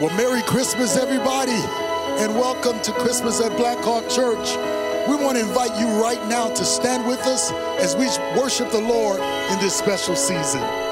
Well, Merry Christmas, everybody, and welcome to Christmas at Blackhawk Church. We want to invite you right now to stand with us as we worship the Lord in this special season.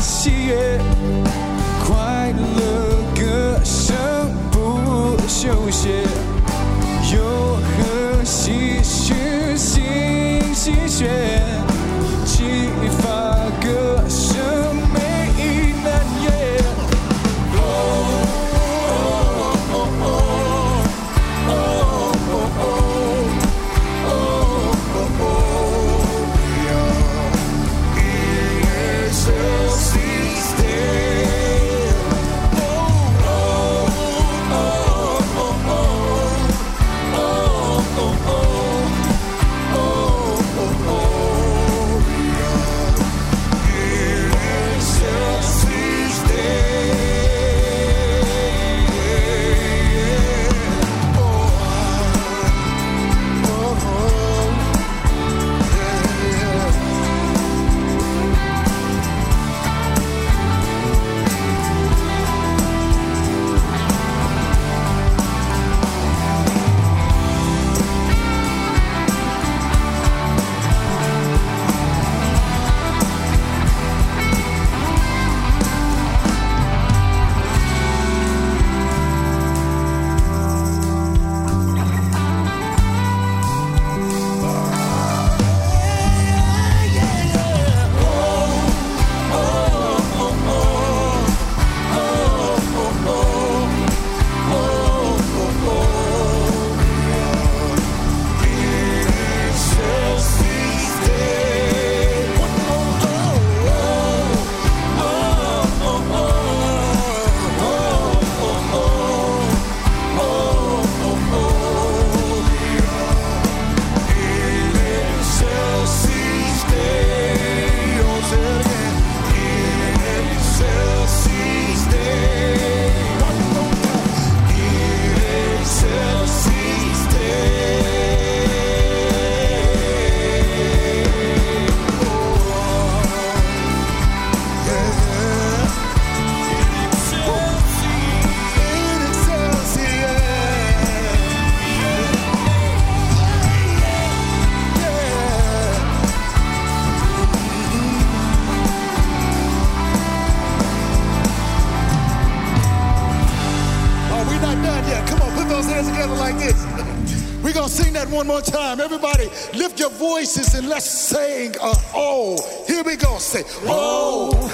see it. voices and let's sing. Uh, oh, here we go. Say, oh.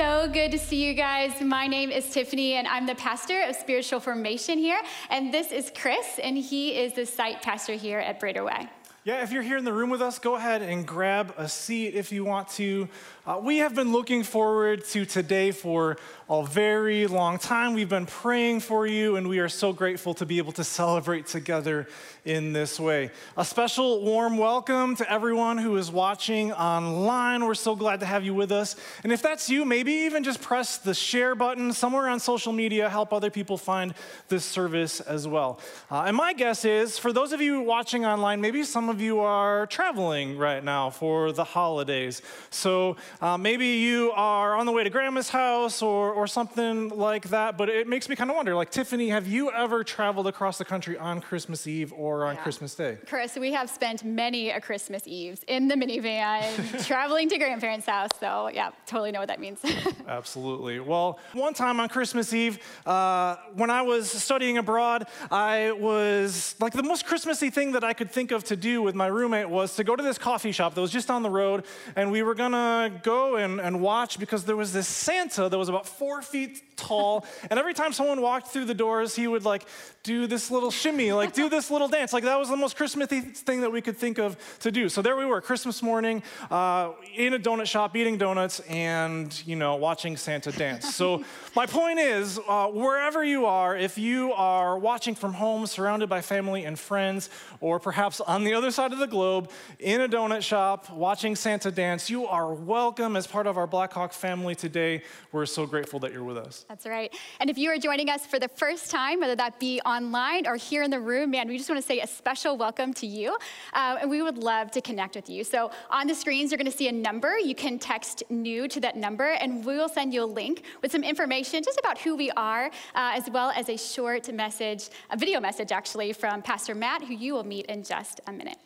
So good to see you guys. My name is Tiffany, and I'm the pastor of spiritual formation here. And this is Chris, and he is the site pastor here at Brader Way. Yeah, if you're here in the room with us, go ahead and grab a seat if you want to. Uh, we have been looking forward to today for a very long time. We've been praying for you, and we are so grateful to be able to celebrate together in this way. A special warm welcome to everyone who is watching online. We're so glad to have you with us. And if that's you, maybe even just press the share button somewhere on social media, help other people find this service as well. Uh, and my guess is for those of you watching online, maybe some of you are traveling right now for the holidays. So uh, maybe you are on the way to grandma's house or, or something like that. But it makes me kind of wonder like, Tiffany, have you ever traveled across the country on Christmas Eve or on Yeah. Christmas Day? Chris, we have spent many a Christmas Eves in the minivan, traveling to grandparents' house. So, yeah, totally know what that means. Absolutely. Well, one time on Christmas Eve, uh, when I was studying abroad, I was like the most Christmassy thing that I could think of to do with my roommate was to go to this coffee shop that was just on the road, and we were gonna go and, and watch because there was this Santa that was about four feet tall, and every time someone walked through the doors, he would like do this little shimmy, like do this little dance. Like that was the most Christmassy thing that we could think of to do. So there we were, Christmas morning, uh, in a donut shop, eating donuts, and you know, watching Santa dance. So my point is, uh, wherever you are, if you are watching from home, surrounded by family and friends, or perhaps on the other side of the globe, in a donut shop, watching Santa dance, you are welcome as part of our Blackhawk family today. We're so grateful that you're with us. That's right. And if you are joining us for the first time, whether that be online or here in the room, man, we just want to say a special welcome to you. Uh, and we would love to connect with you. So on the screens, you're going to see a number. You can text new to that number, and we will send you a link with some information just about who we are, uh, as well as a short message, a video message actually, from Pastor Matt, who you will meet in just a minute.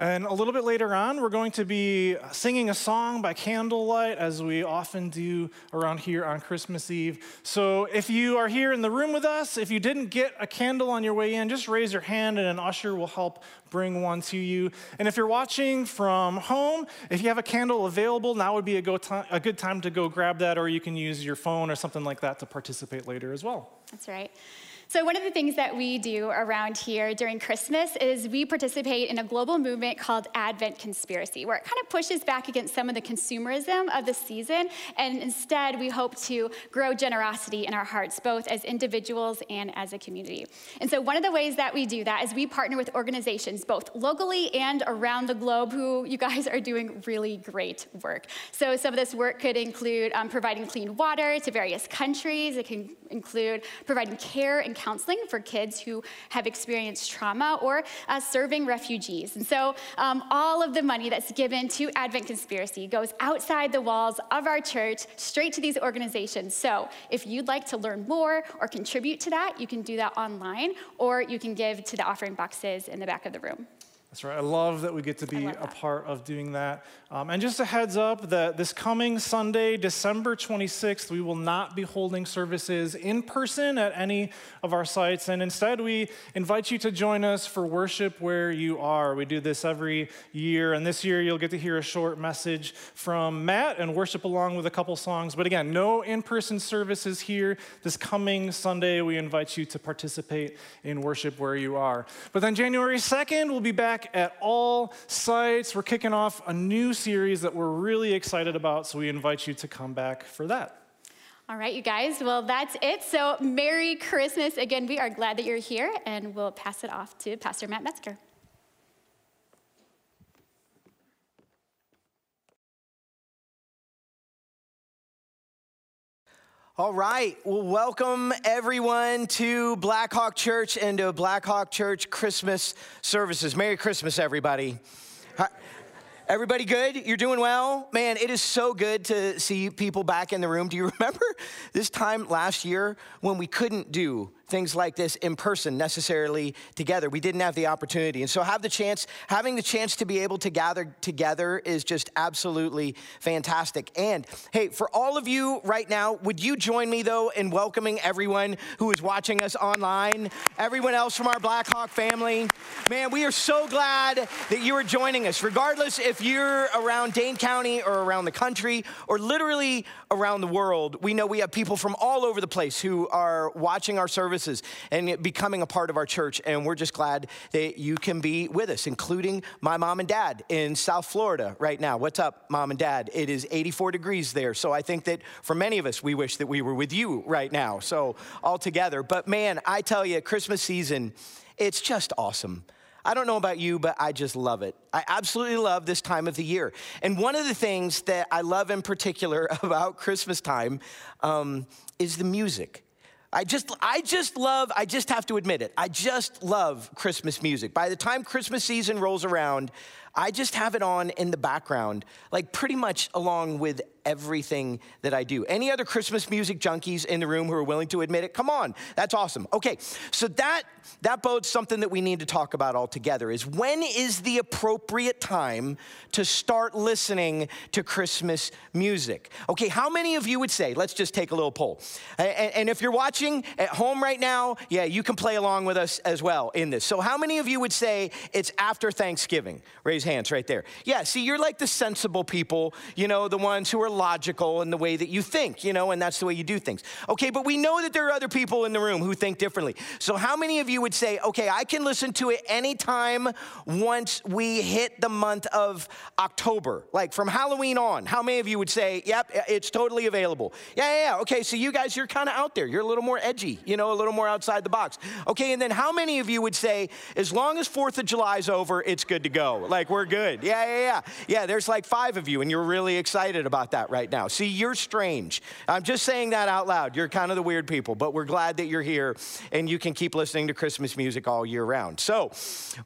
And a little bit later on, we're going to be singing a song by candlelight, as we often do around here on Christmas Eve. So if you are here in the room with us, if you didn't get a candle on your way in, just raise your hand and an usher will help bring one to you. And if you're watching from home, if you have a candle available, now would be a, go good time to go grab that, or you can use your phone or something like that to participate later as well. That's right. So, one of the things that we do around here during Christmas is we participate in a global movement called Advent Conspiracy, where it kind of pushes back against some of the consumerism of the season. And instead, we hope to grow generosity in our hearts, both as individuals and as a community. And so, one of the ways that we do that is we partner with organizations, both locally and around the globe, who you guys are doing really great work. So, some of this work could include um, providing clean water to various countries, it can include providing care and counseling for kids who have experienced trauma or uh, serving refugees. And so, um, all of the money that's given to Advent Conspiracy goes outside the walls of our church straight to these organizations. So, if you'd like to learn more or contribute to that, you can do that online or you can give to the offering boxes in the back of the room. That's right. I love that we get to be a part of doing that. Um, and just a heads up that this coming Sunday, December 26th, we will not be holding services in person at any of our sites. And instead, we invite you to join us for worship where you are. We do this every year. And this year, you'll get to hear a short message from Matt and worship along with a couple songs. But again, no in person services here. This coming Sunday, we invite you to participate in worship where you are. But then January 2nd, we'll be back at all sites. We're kicking off a new series that we're really excited about, so we invite you to come back for that. All right, you guys. Well, that's it. So, Merry Christmas. Again, we are glad that you're here, and we'll pass it off to Pastor Matt Metzger. All right. Well, welcome everyone to Blackhawk Church and to Blackhawk Church Christmas services. Merry Christmas, everybody. Everybody good? You're doing well? Man, it is so good to see people back in the room. Do you remember this time last year when we couldn't do things like this in person necessarily together. We didn't have the opportunity. And so have the chance, having the chance to be able to gather together is just absolutely fantastic. And hey, for all of you right now, would you join me though in welcoming everyone who is watching us online, everyone else from our Blackhawk family? Man, we are so glad that you are joining us, regardless if you're around Dane County or around the country or literally around the world. We know we have people from all over the place who are watching our services and becoming a part of our church. And we're just glad that you can be with us, including my mom and dad in South Florida right now. What's up, mom and dad? It is 84 degrees there. So I think that for many of us, we wish that we were with you right now. So all together. But man, I tell you, Christmas season, it's just awesome. I don't know about you, but I just love it. I absolutely love this time of the year. And one of the things that I love in particular about Christmas time um, is the music. I just, I just love, I just have to admit it, I just love Christmas music. By the time Christmas season rolls around, I just have it on in the background, like pretty much along with everything that I do. Any other Christmas music junkies in the room who are willing to admit it? Come on, that's awesome. Okay, so that that bodes something that we need to talk about all together is when is the appropriate time to start listening to Christmas music? Okay, how many of you would say, let's just take a little poll. And, and if you're watching at home right now, yeah, you can play along with us as well in this. So how many of you would say it's after Thanksgiving? Raise hands right there. Yeah, see, you're like the sensible people, you know, the ones who are logical in the way that you think, you know, and that's the way you do things. Okay, but we know that there are other people in the room who think differently. So, how many of you would say, okay, I can listen to it anytime once we hit the month of October, like from Halloween on? How many of you would say, yep, it's totally available? Yeah, yeah, yeah. Okay, so you guys, you're kind of out there. You're a little more edgy, you know, a little more outside the box. Okay, and then how many of you would say, as long as 4th of July's over, it's good to go? Like, we're good. Yeah, yeah, yeah. Yeah, there's like five of you, and you're really excited about that right now. See, you're strange. I'm just saying that out loud. You're kind of the weird people, but we're glad that you're here and you can keep listening to Christmas music all year round. So,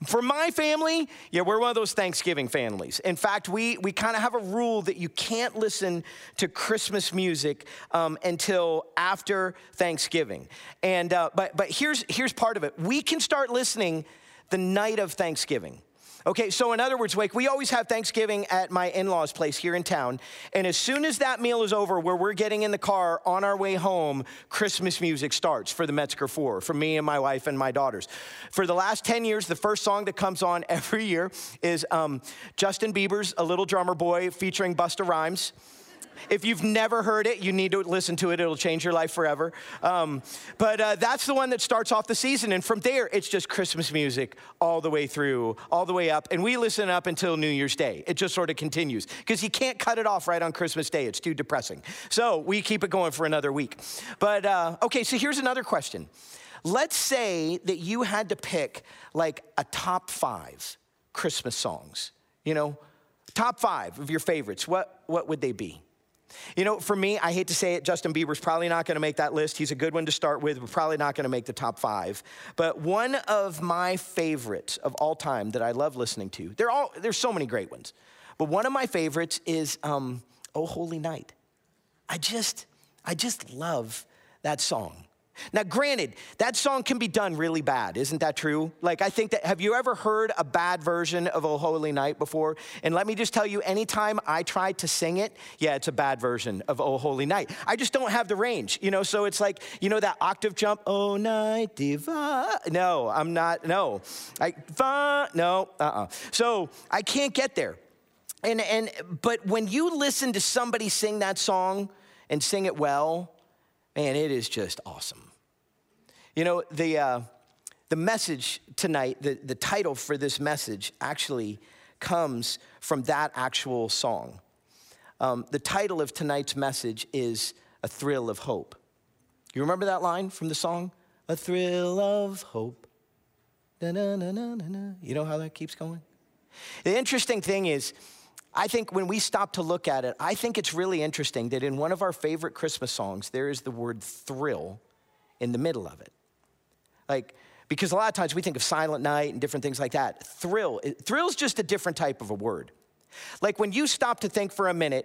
for my family, yeah, we're one of those Thanksgiving families. In fact, we, we kind of have a rule that you can't listen to Christmas music um, until after Thanksgiving. And, uh, but, but here's, here's part of it we can start listening the night of Thanksgiving. Okay, so in other words, like we always have Thanksgiving at my in law's place here in town. And as soon as that meal is over, where we're getting in the car on our way home, Christmas music starts for the Metzger Four, for me and my wife and my daughters. For the last 10 years, the first song that comes on every year is um, Justin Bieber's A Little Drummer Boy featuring Busta Rhymes. If you've never heard it, you need to listen to it. It'll change your life forever. Um, but uh, that's the one that starts off the season. And from there, it's just Christmas music all the way through, all the way up. And we listen up until New Year's Day. It just sort of continues because you can't cut it off right on Christmas Day. It's too depressing. So we keep it going for another week. But uh, okay, so here's another question. Let's say that you had to pick like a top five Christmas songs, you know, top five of your favorites. What, what would they be? You know, for me, I hate to say it, Justin Bieber's probably not going to make that list. He's a good one to start with, but probably not going to make the top five. But one of my favorites of all time that I love listening to, they're all, there's so many great ones, but one of my favorites is um, Oh Holy Night. I just, I just love that song. Now, granted, that song can be done really bad, isn't that true? Like, I think that, have you ever heard a bad version of O Holy Night before? And let me just tell you, anytime I try to sing it, yeah, it's a bad version of O Holy Night. I just don't have the range, you know? So it's like, you know, that octave jump, Oh Night Diva. No, I'm not, no. I, fa, no, uh uh So I can't get there. And, and, but when you listen to somebody sing that song and sing it well, Man, it is just awesome. You know, the, uh, the message tonight, the, the title for this message actually comes from that actual song. Um, the title of tonight's message is A Thrill of Hope. You remember that line from the song? A thrill of hope. Da-na-na-na-na-na. You know how that keeps going? The interesting thing is, I think when we stop to look at it, I think it's really interesting that in one of our favorite Christmas songs, there is the word thrill in the middle of it. Like, because a lot of times we think of Silent Night and different things like that. Thrill, thrill's just a different type of a word. Like when you stop to think for a minute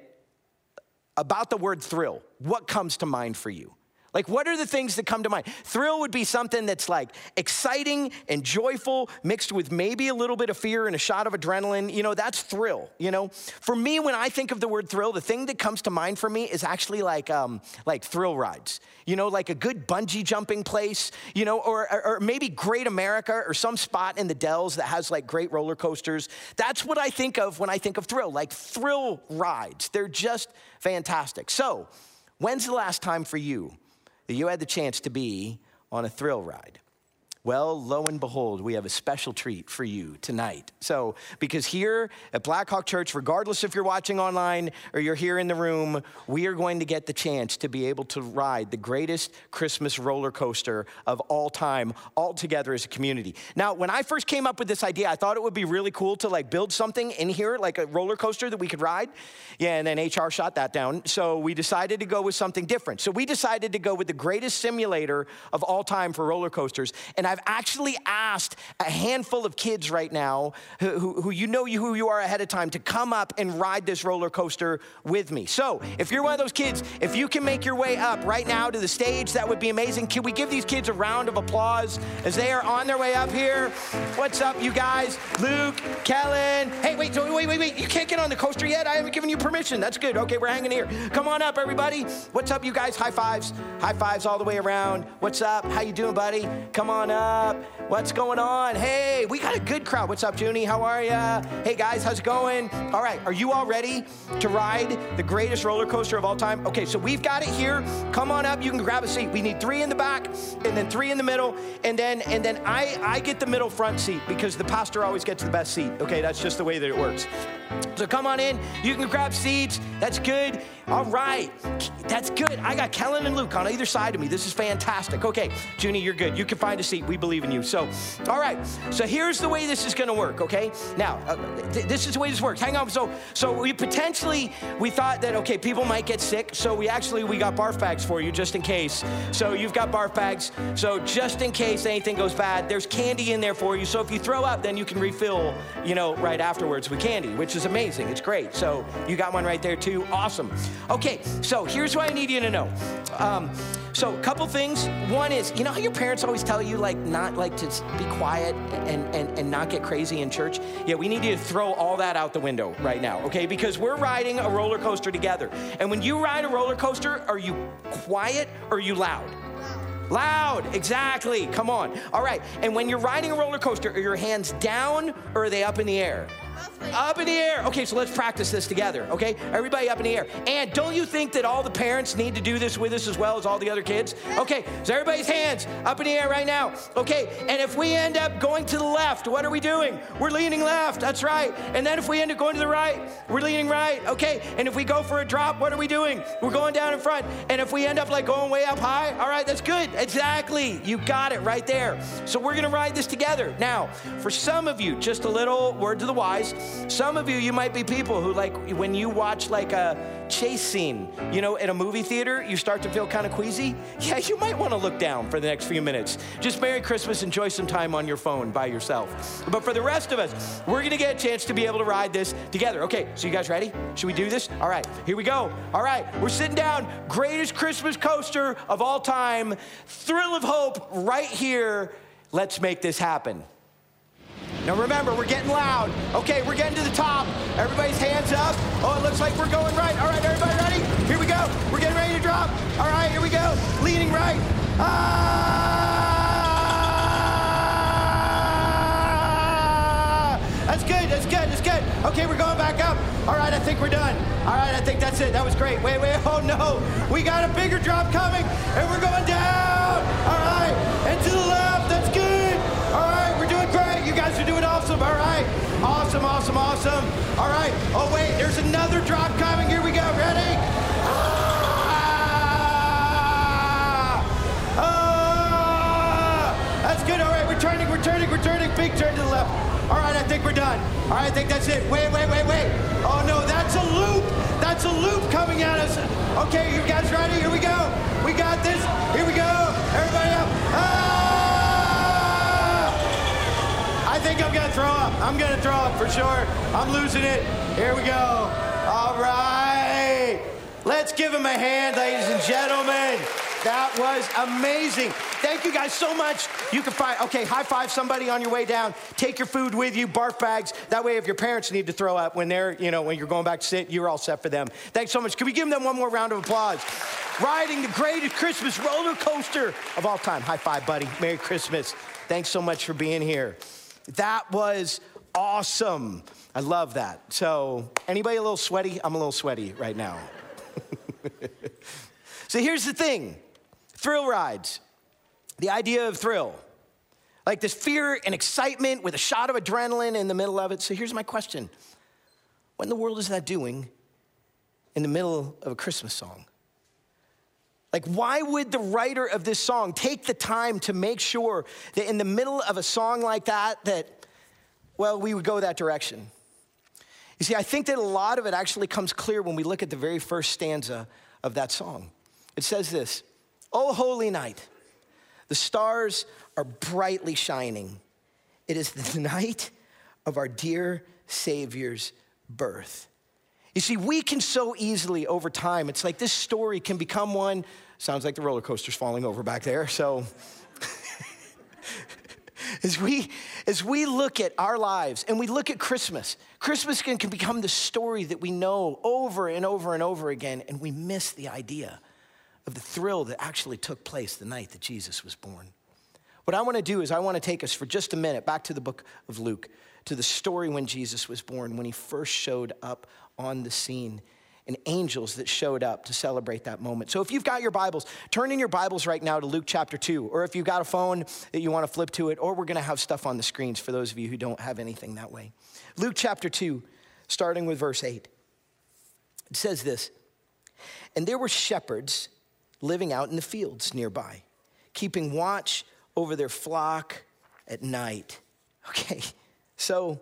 about the word thrill, what comes to mind for you? Like, what are the things that come to mind? Thrill would be something that's like exciting and joyful, mixed with maybe a little bit of fear and a shot of adrenaline. You know, that's thrill. You know, for me, when I think of the word thrill, the thing that comes to mind for me is actually like um, like thrill rides. You know, like a good bungee jumping place. You know, or, or or maybe Great America or some spot in the Dells that has like great roller coasters. That's what I think of when I think of thrill, like thrill rides. They're just fantastic. So, when's the last time for you? That you had the chance to be on a thrill ride. Well, lo and behold, we have a special treat for you tonight. So, because here at Blackhawk Church, regardless if you're watching online or you're here in the room, we are going to get the chance to be able to ride the greatest Christmas roller coaster of all time, all together as a community. Now, when I first came up with this idea, I thought it would be really cool to like build something in here, like a roller coaster that we could ride. Yeah, and then HR shot that down. So, we decided to go with something different. So, we decided to go with the greatest simulator of all time for roller coasters. And I've actually asked a handful of kids right now who, who, who you know you, who you are ahead of time to come up and ride this roller coaster with me. So if you're one of those kids, if you can make your way up right now to the stage, that would be amazing. Can we give these kids a round of applause as they are on their way up here? What's up, you guys? Luke, Kellen. Hey, wait, wait, wait, wait. You can't get on the coaster yet. I haven't given you permission. That's good. Okay, we're hanging here. Come on up, everybody. What's up, you guys? High fives. High fives all the way around. What's up? How you doing, buddy? Come on up up. What's going on? Hey, we got a good crowd. What's up, Junie? How are ya? Hey, guys, how's it going? All right, are you all ready to ride the greatest roller coaster of all time? Okay, so we've got it here. Come on up. You can grab a seat. We need three in the back, and then three in the middle, and then and then I I get the middle front seat because the pastor always gets the best seat. Okay, that's just the way that it works. So come on in. You can grab seats. That's good. All right. That's good. I got Kellen and Luke on either side of me. This is fantastic. Okay, Junie, you're good. You can find a seat. We believe in you. So, all right. So here's the way this is going to work. Okay. Now, uh, th- this is the way this works. Hang on. So, so we potentially we thought that okay, people might get sick. So we actually we got barf bags for you just in case. So you've got barf bags. So just in case anything goes bad, there's candy in there for you. So if you throw up, then you can refill. You know, right afterwards with candy, which is amazing. It's great. So you got one right there too. Awesome. Okay, so here's what I need you to know. Um, so a couple things. One is, you know how your parents always tell you like not like to be quiet and, and, and not get crazy in church? Yeah, we need you to throw all that out the window right now, okay? Because we're riding a roller coaster together. And when you ride a roller coaster, are you quiet or are you loud? Loud, exactly. Come on. All right. And when you're riding a roller coaster, are your hands down or are they up in the air? Up in the air. Okay, so let's practice this together, okay? Everybody up in the air. And don't you think that all the parents need to do this with us as well as all the other kids? Okay, so everybody's hands up in the air right now. Okay, and if we end up going to the left, what are we doing? We're leaning left, that's right. And then if we end up going to the right, we're leaning right, okay? And if we go for a drop, what are we doing? We're going down in front. And if we end up like going way up high, all right, that's good. Exactly. You got it right there. So we're gonna ride this together. Now, for some of you, just a little word to the wise. Some of you, you might be people who like when you watch like a chase scene, you know, in a movie theater, you start to feel kind of queasy. Yeah, you might want to look down for the next few minutes. Just Merry Christmas, enjoy some time on your phone by yourself. But for the rest of us, we're gonna get a chance to be able to ride this together. Okay, so you guys ready? Should we do this? All right, here we go. All right, we're sitting down. Greatest Christmas coaster of all time. Thrill of hope right here. Let's make this happen. Now remember, we're getting loud. Okay, we're getting to the top. Everybody's hands up. Oh, it looks like we're going right. All right, everybody ready? Here we go. We're getting ready to drop. All right, here we go. Leaning right. Ah! That's good, that's good, that's good. Okay, we're going back up. All right, I think we're done. All right, I think that's it. That was great. Wait, wait, oh no. We got a bigger drop coming, and we're going down. All right, and to the left. Awesome, awesome, awesome. All right. Oh, wait, there's another drop coming. Here we go. Ready? Ah! Ah! That's good. All right, we're turning, we're turning, we're turning. Big turn to the left. All right, I think we're done. All right, I think that's it. Wait, wait, wait, wait. Oh, no, that's a loop. That's a loop coming at us. Okay, you guys ready? Here we go. We got this. Here we go. Everybody up. Ah! I think I'm gonna throw up. I'm gonna throw up for sure. I'm losing it. Here we go. All right. Let's give him a hand, ladies and gentlemen. That was amazing. Thank you guys so much. You can find, okay, high five somebody on your way down. Take your food with you, barf bags. That way, if your parents need to throw up when they're, you know, when you're going back to sit, you're all set for them. Thanks so much. Can we give them one more round of applause? Riding the greatest Christmas roller coaster of all time. High five, buddy. Merry Christmas. Thanks so much for being here. That was awesome. I love that. So, anybody a little sweaty? I'm a little sweaty right now. so, here's the thing thrill rides, the idea of thrill, like this fear and excitement with a shot of adrenaline in the middle of it. So, here's my question What in the world is that doing in the middle of a Christmas song? Like, why would the writer of this song take the time to make sure that in the middle of a song like that, that, well, we would go that direction? You see, I think that a lot of it actually comes clear when we look at the very first stanza of that song. It says this Oh, holy night, the stars are brightly shining. It is the night of our dear Savior's birth. You see, we can so easily over time, it's like this story can become one, sounds like the roller coaster's falling over back there. So, as we as we look at our lives and we look at Christmas, Christmas can, can become the story that we know over and over and over again, and we miss the idea of the thrill that actually took place the night that Jesus was born. What I want to do is I want to take us for just a minute back to the book of Luke, to the story when Jesus was born, when he first showed up on the scene and angels that showed up to celebrate that moment. So if you've got your Bibles, turn in your Bibles right now to Luke chapter 2, or if you've got a phone that you want to flip to it, or we're going to have stuff on the screens for those of you who don't have anything that way. Luke chapter 2, starting with verse 8. It says this And there were shepherds living out in the fields nearby, keeping watch over their flock at night. Okay, so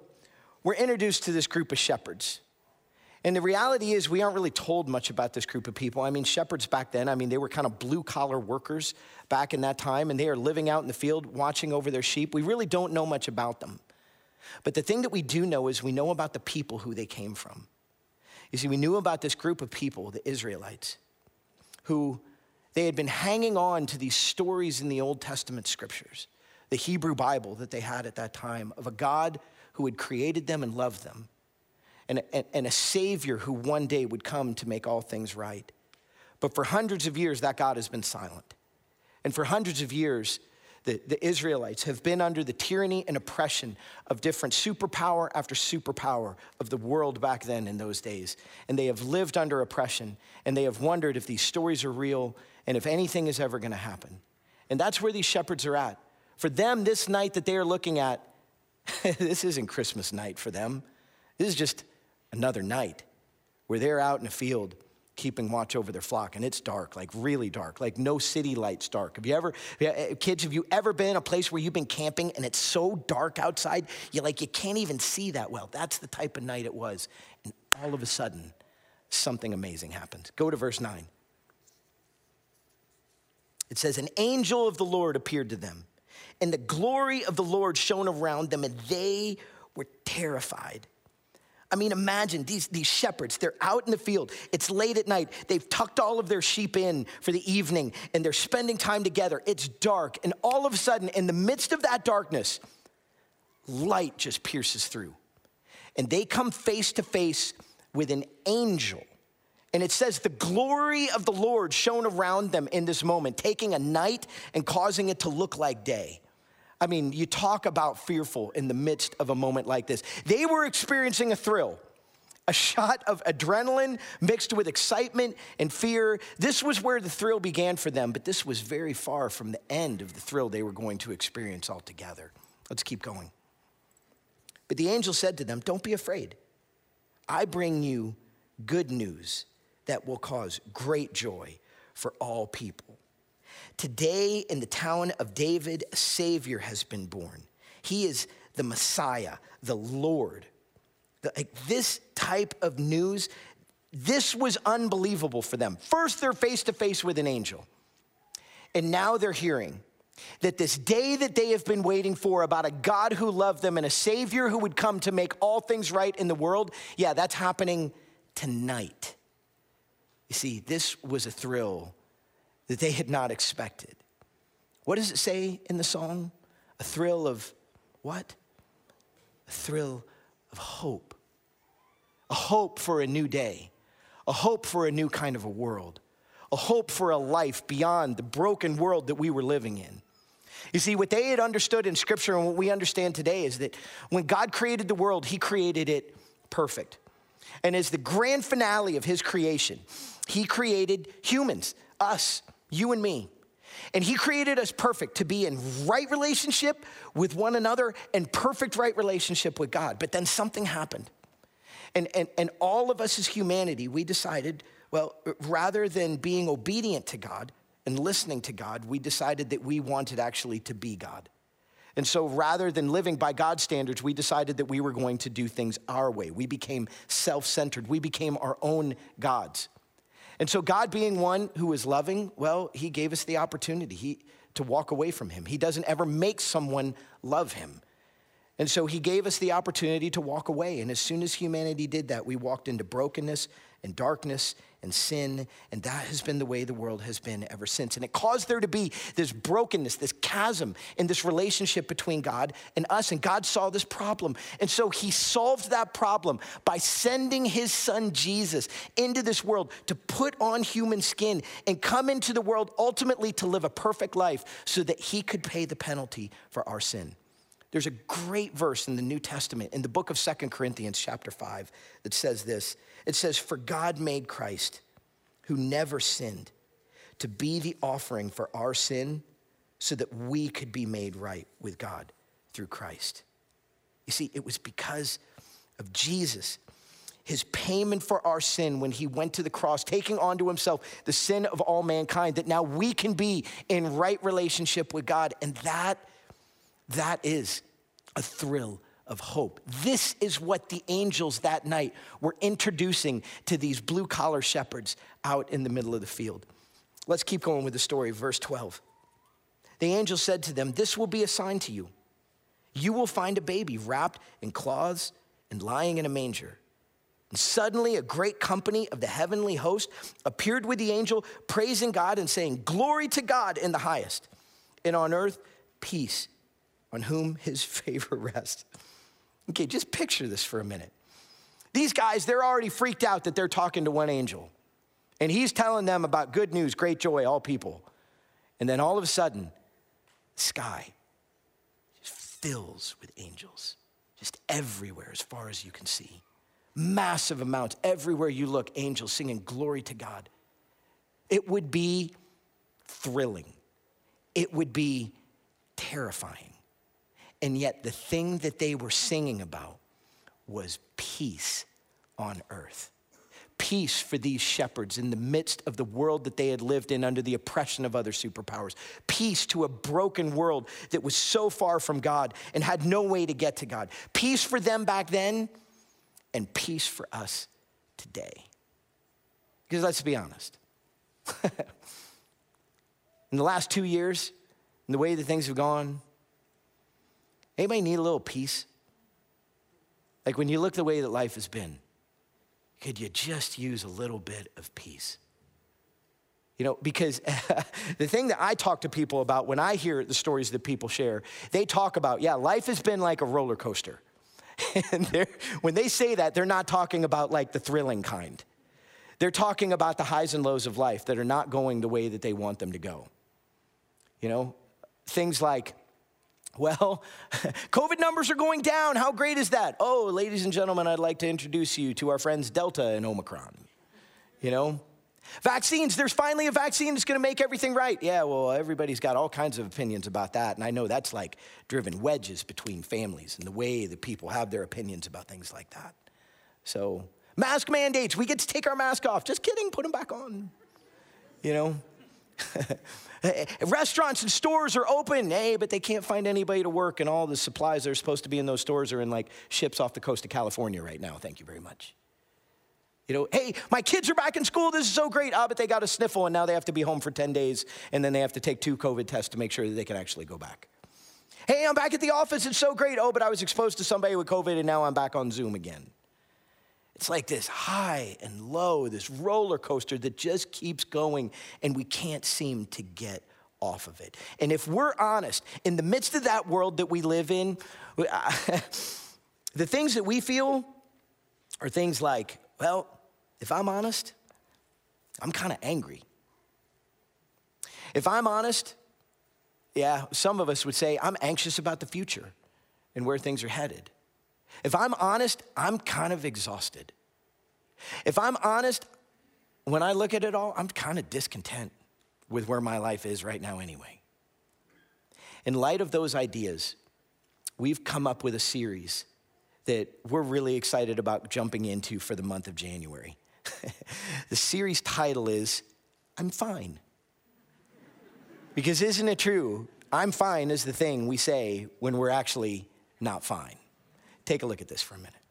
we're introduced to this group of shepherds. And the reality is, we aren't really told much about this group of people. I mean, shepherds back then, I mean, they were kind of blue collar workers back in that time, and they are living out in the field watching over their sheep. We really don't know much about them. But the thing that we do know is we know about the people who they came from. You see, we knew about this group of people, the Israelites, who they had been hanging on to these stories in the Old Testament scriptures, the Hebrew Bible that they had at that time, of a God who had created them and loved them and, and, and a Savior who one day would come to make all things right. But for hundreds of years, that God has been silent. And for hundreds of years, the, the Israelites have been under the tyranny and oppression of different superpower after superpower of the world back then in those days. And they have lived under oppression, and they have wondered if these stories are real and if anything is ever going to happen. And that's where these shepherds are at. For them, this night that they are looking at, this isn't Christmas night for them. This is just another night where they're out in a field keeping watch over their flock and it's dark like really dark like no city lights dark. Have you ever eh, kids have you ever been a place where you've been camping and it's so dark outside you like you can't even see that well? That's the type of night it was and all of a sudden something amazing happens. Go to verse 9 it says an angel of the lord appeared to them and the glory of the lord shone around them and they were terrified I mean, imagine these, these shepherds, they're out in the field. It's late at night. They've tucked all of their sheep in for the evening and they're spending time together. It's dark. And all of a sudden, in the midst of that darkness, light just pierces through. And they come face to face with an angel. And it says, the glory of the Lord shone around them in this moment, taking a night and causing it to look like day. I mean, you talk about fearful in the midst of a moment like this. They were experiencing a thrill, a shot of adrenaline mixed with excitement and fear. This was where the thrill began for them, but this was very far from the end of the thrill they were going to experience altogether. Let's keep going. But the angel said to them, Don't be afraid. I bring you good news that will cause great joy for all people. Today, in the town of David, a Savior has been born. He is the Messiah, the Lord. Like this type of news, this was unbelievable for them. First, they're face to face with an angel. And now they're hearing that this day that they have been waiting for about a God who loved them and a Savior who would come to make all things right in the world, yeah, that's happening tonight. You see, this was a thrill that they had not expected. What does it say in the song? A thrill of what? A thrill of hope. A hope for a new day, a hope for a new kind of a world, a hope for a life beyond the broken world that we were living in. You see, what they had understood in Scripture and what we understand today is that when God created the world, He created it perfect. And as the grand finale of His creation, He created humans, us, you and me. And He created us perfect to be in right relationship with one another and perfect right relationship with God. But then something happened. And, and, and all of us as humanity, we decided, well, rather than being obedient to God and listening to God, we decided that we wanted actually to be God. And so rather than living by God's standards, we decided that we were going to do things our way. We became self centered, we became our own gods. And so, God being one who is loving, well, He gave us the opportunity he, to walk away from Him. He doesn't ever make someone love Him. And so he gave us the opportunity to walk away. And as soon as humanity did that, we walked into brokenness and darkness and sin. And that has been the way the world has been ever since. And it caused there to be this brokenness, this chasm in this relationship between God and us. And God saw this problem. And so he solved that problem by sending his son Jesus into this world to put on human skin and come into the world ultimately to live a perfect life so that he could pay the penalty for our sin. There's a great verse in the New Testament, in the book of Second Corinthians, chapter 5, that says this. It says, For God made Christ, who never sinned, to be the offering for our sin so that we could be made right with God through Christ. You see, it was because of Jesus, his payment for our sin when he went to the cross, taking onto himself the sin of all mankind, that now we can be in right relationship with God. And that that is a thrill of hope. This is what the angels that night were introducing to these blue collar shepherds out in the middle of the field. Let's keep going with the story, verse 12. The angel said to them, This will be a sign to you. You will find a baby wrapped in cloths and lying in a manger. And suddenly, a great company of the heavenly host appeared with the angel, praising God and saying, Glory to God in the highest, and on earth, peace on whom his favor rests. Okay, just picture this for a minute. These guys, they're already freaked out that they're talking to one angel. And he's telling them about good news, great joy, all people. And then all of a sudden, sky just fills with angels, just everywhere as far as you can see. Massive amounts, everywhere you look, angels singing glory to God. It would be thrilling, it would be terrifying. And yet, the thing that they were singing about was peace on earth. Peace for these shepherds in the midst of the world that they had lived in under the oppression of other superpowers. Peace to a broken world that was so far from God and had no way to get to God. Peace for them back then, and peace for us today. Because let's be honest. in the last two years, in the way that things have gone, Anybody need a little peace? Like when you look the way that life has been, could you just use a little bit of peace? You know, because the thing that I talk to people about when I hear the stories that people share, they talk about, yeah, life has been like a roller coaster. and when they say that, they're not talking about like the thrilling kind. They're talking about the highs and lows of life that are not going the way that they want them to go. You know, things like well, COVID numbers are going down. How great is that? Oh, ladies and gentlemen, I'd like to introduce you to our friends Delta and Omicron. You know? Vaccines, there's finally a vaccine that's gonna make everything right. Yeah, well, everybody's got all kinds of opinions about that. And I know that's like driven wedges between families and the way that people have their opinions about things like that. So, mask mandates, we get to take our mask off. Just kidding, put them back on. You know? Restaurants and stores are open, hey, but they can't find anybody to work, and all the supplies that are supposed to be in those stores are in like ships off the coast of California right now. Thank you very much. You know, hey, my kids are back in school. This is so great. Ah, but they got a sniffle, and now they have to be home for 10 days, and then they have to take two COVID tests to make sure that they can actually go back. Hey, I'm back at the office. It's so great. Oh, but I was exposed to somebody with COVID, and now I'm back on Zoom again. It's like this high and low, this roller coaster that just keeps going, and we can't seem to get off of it. And if we're honest, in the midst of that world that we live in, the things that we feel are things like, well, if I'm honest, I'm kind of angry. If I'm honest, yeah, some of us would say, I'm anxious about the future and where things are headed. If I'm honest, I'm kind of exhausted. If I'm honest, when I look at it all, I'm kind of discontent with where my life is right now, anyway. In light of those ideas, we've come up with a series that we're really excited about jumping into for the month of January. the series title is I'm Fine. Because isn't it true? I'm fine is the thing we say when we're actually not fine. Take a look at this for a minute.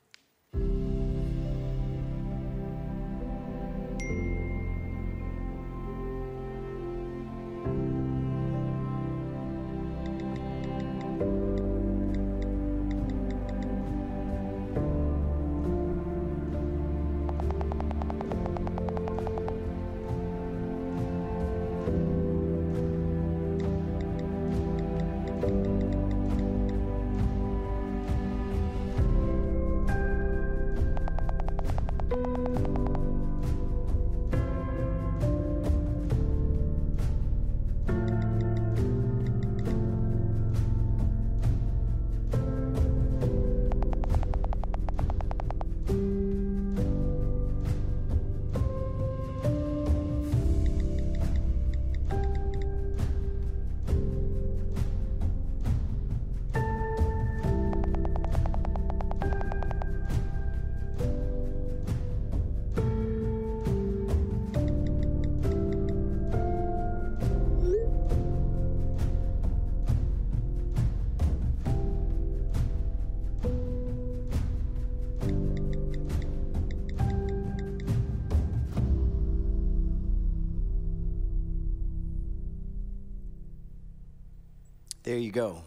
There you go.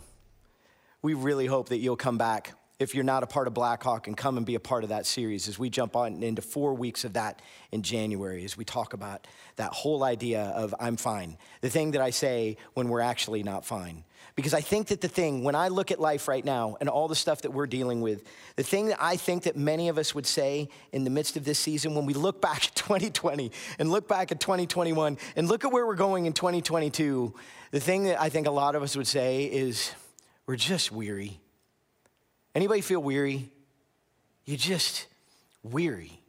We really hope that you'll come back if you're not a part of Blackhawk and come and be a part of that series as we jump on into four weeks of that in January as we talk about that whole idea of I'm fine, the thing that I say when we're actually not fine. Because I think that the thing, when I look at life right now and all the stuff that we're dealing with, the thing that I think that many of us would say in the midst of this season, when we look back at 2020 and look back at 2021 and look at where we're going in 2022, the thing that I think a lot of us would say is we're just weary. Anybody feel weary? You're just weary.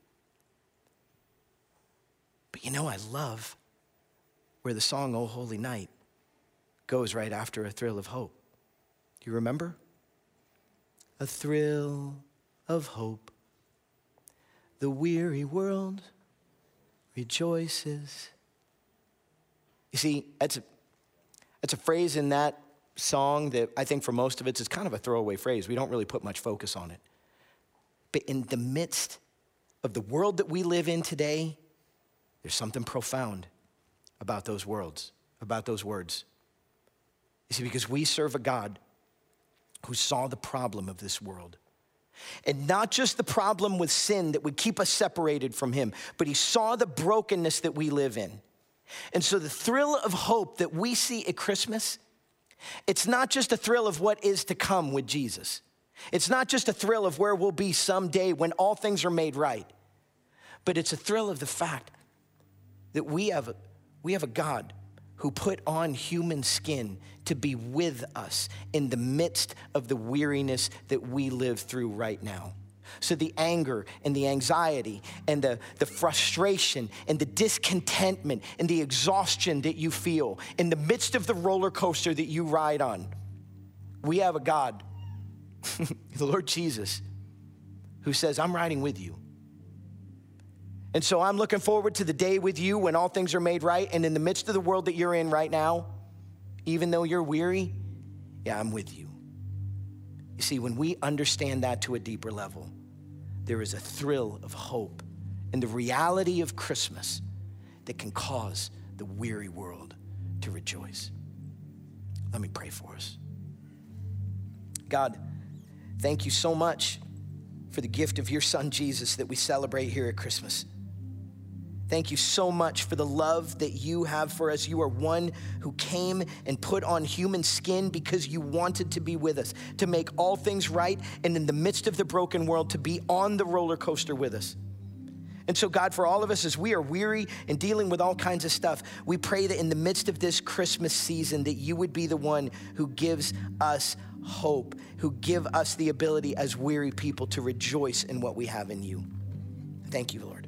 But you know, I love where the song, Oh Holy Night, goes right after a thrill of hope. You remember? A thrill of hope. The weary world rejoices. You see, that's a, that's a phrase in that song that I think for most of it is kind of a throwaway phrase. We don't really put much focus on it. But in the midst of the world that we live in today, there's something profound about those words, about those words. You see, because we serve a God who saw the problem of this world. And not just the problem with sin that would keep us separated from Him, but He saw the brokenness that we live in. And so the thrill of hope that we see at Christmas it's not just a thrill of what is to come with Jesus. It's not just a thrill of where we'll be someday when all things are made right, but it's a thrill of the fact that we have a, we have a God who put on human skin to be with us in the midst of the weariness that we live through right now. So, the anger and the anxiety and the, the frustration and the discontentment and the exhaustion that you feel in the midst of the roller coaster that you ride on, we have a God, the Lord Jesus, who says, I'm riding with you. And so I'm looking forward to the day with you when all things are made right. And in the midst of the world that you're in right now, even though you're weary, yeah, I'm with you. You see, when we understand that to a deeper level, there is a thrill of hope and the reality of Christmas that can cause the weary world to rejoice. Let me pray for us. God, thank you so much for the gift of your son Jesus that we celebrate here at Christmas. Thank you so much for the love that you have for us. You are one who came and put on human skin because you wanted to be with us, to make all things right, and in the midst of the broken world, to be on the roller coaster with us. And so, God, for all of us, as we are weary and dealing with all kinds of stuff, we pray that in the midst of this Christmas season, that you would be the one who gives us hope, who give us the ability as weary people to rejoice in what we have in you. Thank you, Lord.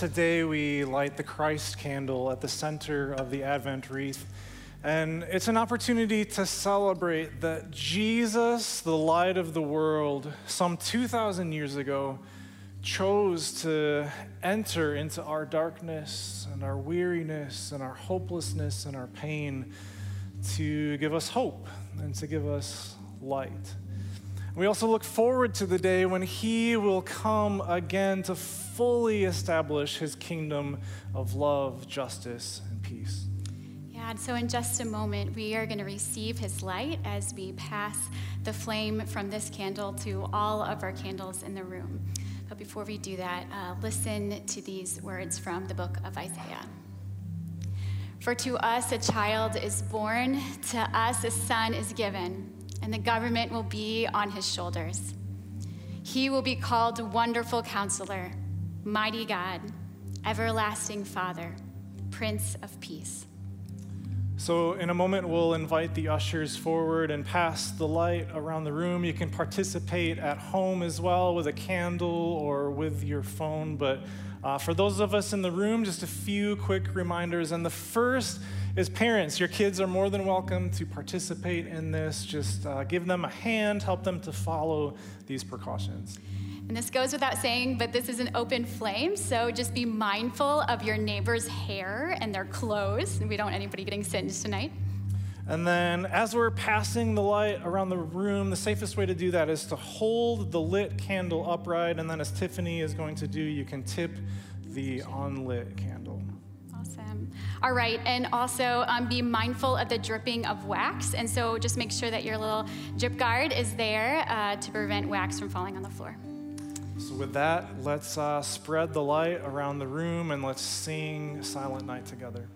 Today we light the Christ candle at the center of the Advent wreath. And it's an opportunity to celebrate that Jesus, the light of the world, some 2,000 years ago, chose to enter into our darkness and our weariness and our hopelessness and our pain to give us hope and to give us light. We also look forward to the day when he will come again to fully establish his kingdom of love, justice, and peace. Yeah, and so in just a moment, we are going to receive his light as we pass the flame from this candle to all of our candles in the room. But before we do that, uh, listen to these words from the book of Isaiah. For to us a child is born, to us a son is given, and the government will be on his shoulders. He will be called Wonderful Counselor, Mighty God, Everlasting Father, Prince of Peace. So, in a moment, we'll invite the ushers forward and pass the light around the room. You can participate at home as well with a candle or with your phone. But uh, for those of us in the room, just a few quick reminders. And the first is parents. Your kids are more than welcome to participate in this. Just uh, give them a hand, help them to follow these precautions. And this goes without saying, but this is an open flame, so just be mindful of your neighbor's hair and their clothes. We don't want anybody getting singed tonight. And then, as we're passing the light around the room, the safest way to do that is to hold the lit candle upright. And then, as Tiffany is going to do, you can tip the unlit candle. All right, and also um, be mindful of the dripping of wax. And so just make sure that your little drip guard is there uh, to prevent wax from falling on the floor. So, with that, let's uh, spread the light around the room and let's sing Silent Night together.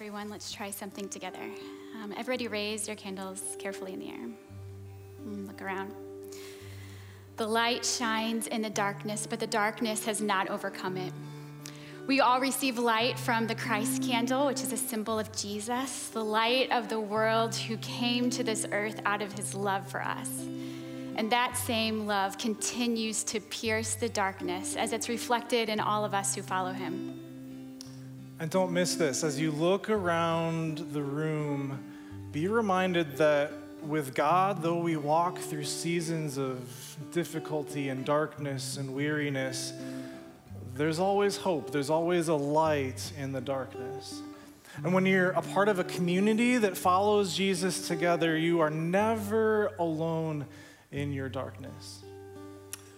Everyone, let's try something together. Um, everybody, raise your candles carefully in the air. Mm, look around. The light shines in the darkness, but the darkness has not overcome it. We all receive light from the Christ candle, which is a symbol of Jesus, the light of the world who came to this earth out of his love for us. And that same love continues to pierce the darkness as it's reflected in all of us who follow him. And don't miss this. As you look around the room, be reminded that with God, though we walk through seasons of difficulty and darkness and weariness, there's always hope. There's always a light in the darkness. And when you're a part of a community that follows Jesus together, you are never alone in your darkness.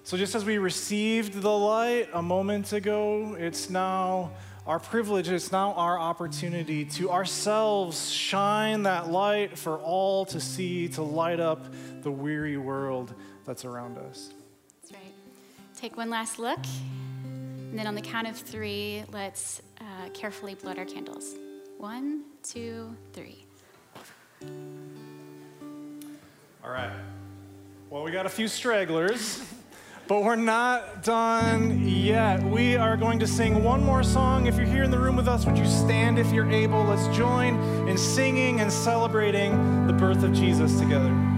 So, just as we received the light a moment ago, it's now our privilege, it's now our opportunity to ourselves shine that light for all to see, to light up the weary world that's around us. That's right. Take one last look. And then on the count of three, let's uh, carefully blow out our candles. One, two, three. All right. Well, we got a few stragglers, but we're not done yet. We are going to sing one more song. If you're here in the room with us, would you stand if you're able? Let's join in singing and celebrating the birth of Jesus together.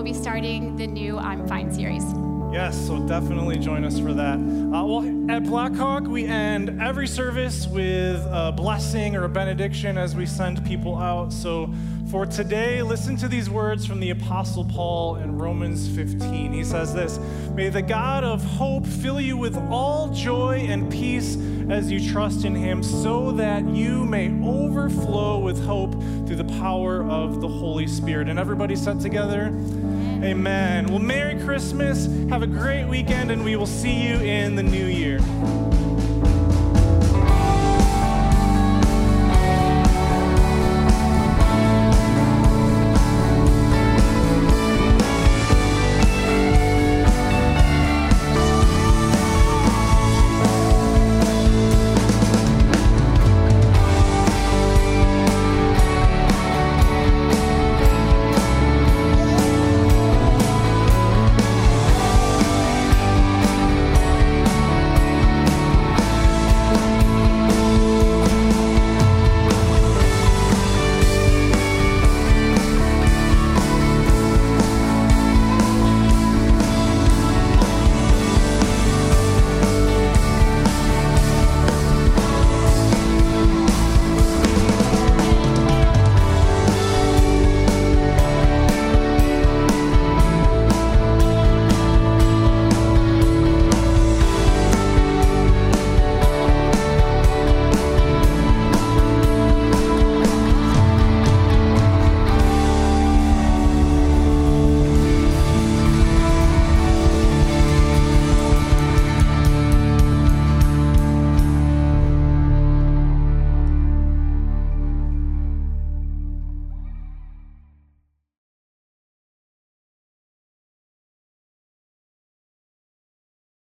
We'll be starting the new I'm Fine series. Yes, so definitely join us for that. Uh, well, at Blackhawk, we end every service with a blessing or a benediction as we send people out. So for today, listen to these words from the Apostle Paul in Romans 15. He says this May the God of hope fill you with all joy and peace as you trust in him, so that you may overflow with hope through the power of the Holy Spirit. And everybody said together, Amen. Well, Merry Christmas. Have a great weekend, and we will see you in the new year.